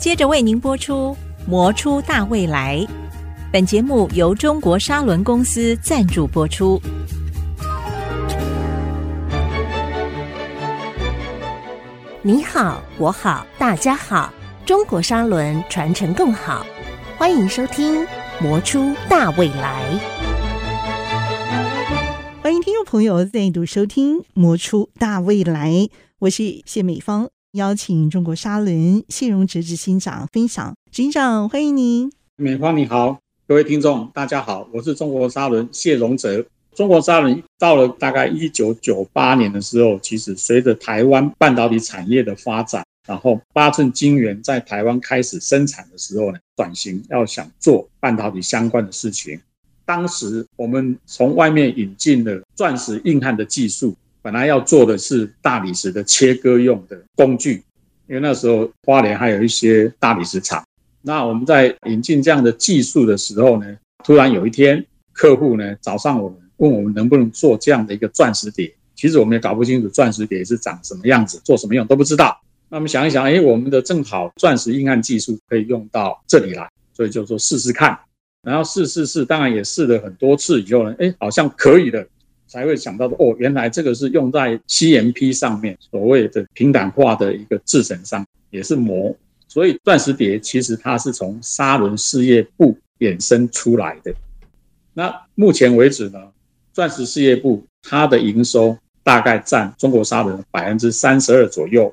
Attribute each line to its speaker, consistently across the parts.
Speaker 1: 接着为您播出《魔出大未来》。本节目由中国沙轮公司赞助播出。
Speaker 2: 你好，我好，大家好，中国沙轮传承更好。欢迎收听《魔出大未来》。
Speaker 3: 欢迎听众朋友再度收听《魔出大未来》，我是谢美芳，邀请中国沙轮谢荣哲执行长分享。执行长，欢迎您。
Speaker 4: 美芳你好。各位听众，大家好，我是中国沙轮谢荣哲。中国沙轮到了大概一九九八年的时候，其实随着台湾半导体产业的发展，然后八寸晶圆在台湾开始生产的时候呢，转型要想做半导体相关的事情。当时我们从外面引进了钻石硬汉的技术，本来要做的是大理石的切割用的工具，因为那时候花莲还有一些大理石厂。那我们在引进这样的技术的时候呢，突然有一天，客户呢找上我们，问我们能不能做这样的一个钻石碟。其实我们也搞不清楚钻石碟是长什么样子，做什么用都不知道。那我们想一想，哎，我们的正好钻石硬汉技术可以用到这里来，所以就说试试看。然后试试试，当然也试了很多次以后呢，哎，好像可以的，才会想到说，哦，原来这个是用在 CMP 上面，所谓的平坦化的一个制程上，也是膜。所以钻石碟其实它是从砂轮事业部衍生出来的。那目前为止呢，钻石事业部它的营收大概占中国砂轮百分之三十二左右，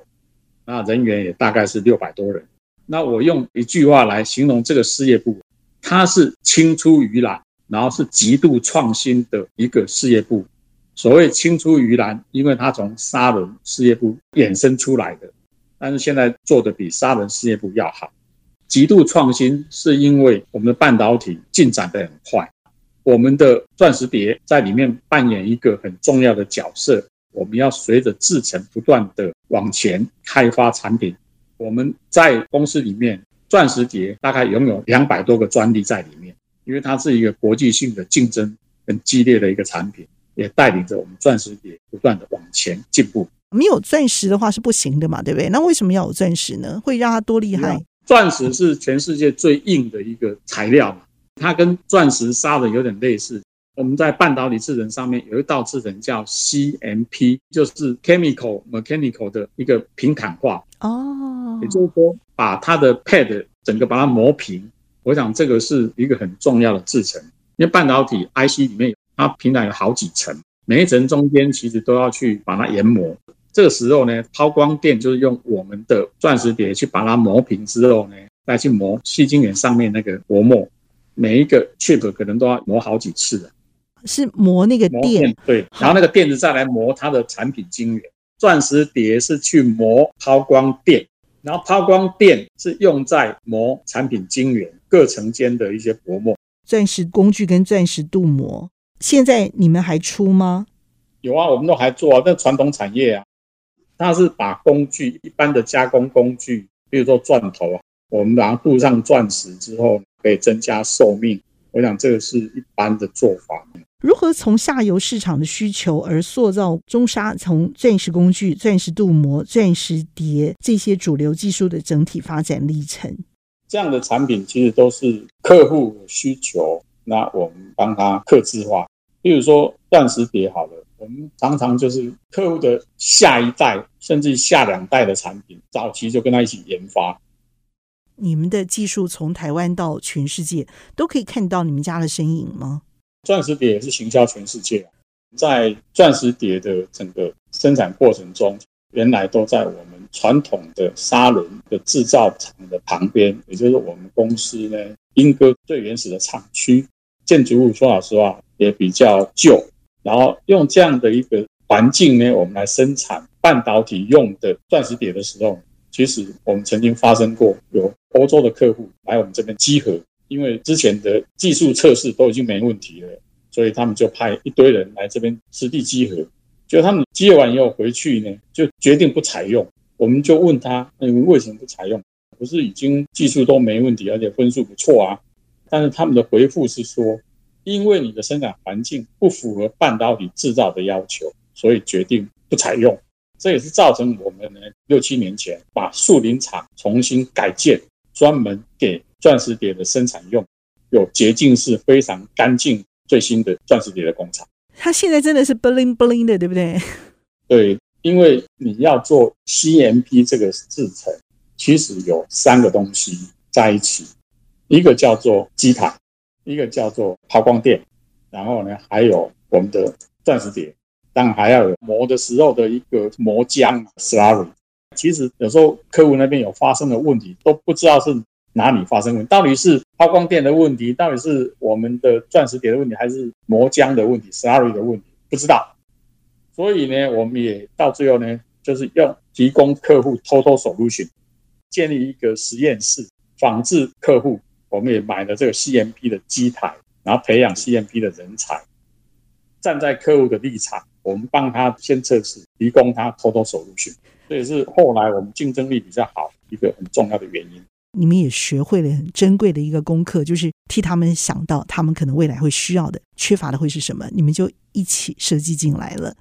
Speaker 4: 那人员也大概是六百多人。那我用一句话来形容这个事业部，它是青出于蓝，然后是极度创新的一个事业部。所谓青出于蓝，因为它从砂轮事业部衍生出来的。但是现在做的比砂轮事业部要好，极度创新，是因为我们的半导体进展的很快，我们的钻石碟在里面扮演一个很重要的角色。我们要随着制程不断的往前开发产品。我们在公司里面，钻石碟大概拥有两百多个专利在里面，因为它是一个国际性的竞争很激烈的一个产品，也带领着我们钻石也不断的往前进步。
Speaker 3: 没有钻石的话是不行的嘛，对不对？那为什么要有钻石呢？会让它多厉害？
Speaker 4: 钻石是全世界最硬的一个材料嘛，它跟钻石砂的有点类似。我们在半导体制程上面有一道制程叫 CMP，就是 Chemical Mechanical 的一个平坦化哦，也就是说把它的 pad 整个把它磨平。我想这个是一个很重要的制程，因为半导体 IC 里面它平台有好几层，每一层中间其实都要去把它研磨。这个时候呢，抛光电就是用我们的钻石碟去把它磨平之后呢，再去磨细晶圆上面那个薄膜，每一个 chip 可能都要磨好几次的，
Speaker 3: 是磨那个电，
Speaker 4: 对，然后那个电子再来磨它的产品晶圆。钻石碟是去磨抛光电，然后抛光电是用在磨产品晶圆各层间的一些薄膜。
Speaker 3: 钻石工具跟钻石镀膜，现在你们还出吗？
Speaker 4: 有啊，我们都还做啊，那传统产业啊。它是把工具一般的加工工具，比如说钻头啊，我们把它镀上钻石之后，可以增加寿命。我想这个是一般的做法。
Speaker 3: 如何从下游市场的需求而塑造中砂从钻石工具、钻石镀膜、钻石碟这些主流技术的整体发展历程？
Speaker 4: 这样的产品其实都是客户的需求，那我们帮他刻制化。比如说钻石碟好了。我们常常就是客户的下一代，甚至下两代的产品，早期就跟他一起研发。
Speaker 3: 你们的技术从台湾到全世界都可以看到你们家的身影吗？
Speaker 4: 钻石碟也是行销全世界，在钻石碟的整个生产过程中，原来都在我们传统的砂轮的制造厂的旁边，也就是我们公司呢，莺歌最原始的厂区，建筑物说老实话也比较旧。然后用这样的一个环境呢，我们来生产半导体用的钻石碟的时候，其实我们曾经发生过有欧洲的客户来我们这边集合，因为之前的技术测试都已经没问题了，所以他们就派一堆人来这边实地集合。就他们集合完以后回去呢，就决定不采用。我们就问他，你们为什么不采用？不是已经技术都没问题，而且分数不错啊？但是他们的回复是说。因为你的生产环境不符合半导体制造的要求，所以决定不采用。这也是造成我们呢六七年前把树林厂重新改建，专门给钻石碟的生产用，有洁净式、非常干净、最新的钻石碟的工厂。
Speaker 3: 它现在真的是 bling bling 的，对不对？
Speaker 4: 对，因为你要做 CMP 这个制程，其实有三个东西在一起，一个叫做基塔，一个叫做抛光垫，然后呢，还有我们的钻石碟，当然还要有磨的时候的一个磨浆 slurry。其实有时候客户那边有发生的问题，都不知道是哪里发生问题，到底是抛光垫的问题，到底是我们的钻石碟的问题，还是磨浆的问题 slurry 的问题，不知道。所以呢，我们也到最后呢，就是要提供客户 total solution，建立一个实验室，仿制客户。我们也买了这个 CMP 的机台，然后培养 CMP 的人才。站在客户的立场，我们帮他先测试，提供他 total solution。这也是后来我们竞争力比较好一个很重要的原因。
Speaker 3: 你们也学会了很珍贵的一个功课，就是替他们想到他们可能未来会需要的、缺乏的会是什么，你们就一起设计进来了。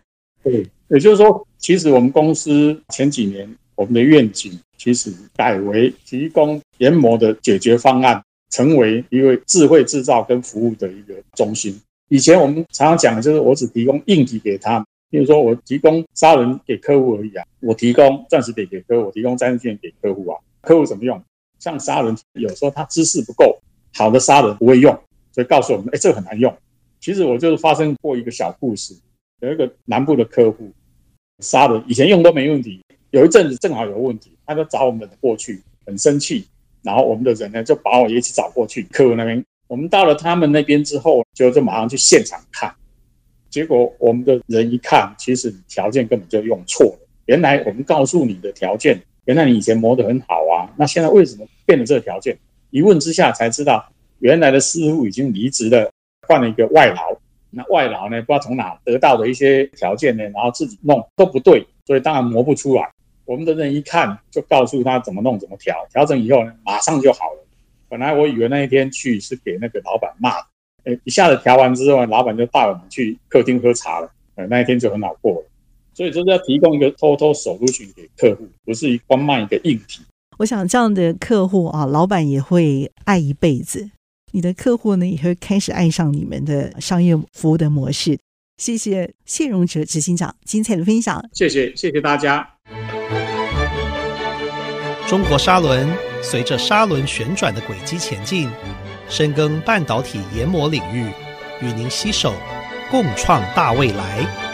Speaker 4: 对，也就是说，其实我们公司前几年我们的愿景其实改为提供研磨的解决方案，成为一个智慧制造跟服务的一个中心。以前我们常常讲的就是，我只提供硬体给他们。比如说，我提供砂轮给客户而已啊，我提供钻石点给客户，我提供粘性给客户啊，客户怎么用？像砂轮，有时候他知识不够，好的砂轮不会用，所以告诉我们，哎，这个很难用。其实我就是发生过一个小故事，有一个南部的客户，砂轮以前用都没问题，有一阵子正好有问题，他就找我们过去，很生气，然后我们的人呢就把我一起找过去，客户那边，我们到了他们那边之后，就就马上去现场看。结果我们的人一看，其实条件根本就用错了。原来我们告诉你的条件，原来你以前磨得很好啊，那现在为什么变了这个条件？一问之下才知道，原来的师傅已经离职了，换了一个外劳。那外劳呢，不知道从哪得到的一些条件呢，然后自己弄都不对，所以当然磨不出来。我们的人一看就告诉他怎么弄怎么调，调整以后呢，马上就好了。本来我以为那一天去是给那个老板骂的。一下子调完之后，老板就带我们去客厅喝茶了。呃那一天就很好过了。所以就是要提供一个 total solution 给客户，不是光卖一个硬体。
Speaker 3: 我想这样的客户啊，老板也会爱一辈子。你的客户呢，也会开始爱上你们的商业服务的模式。谢谢谢荣哲执行长精彩的分享。
Speaker 4: 谢谢，谢谢大家。
Speaker 5: 中国沙轮随着砂轮旋转的轨迹前进。深耕半导体研磨领域，与您携手共创大未来。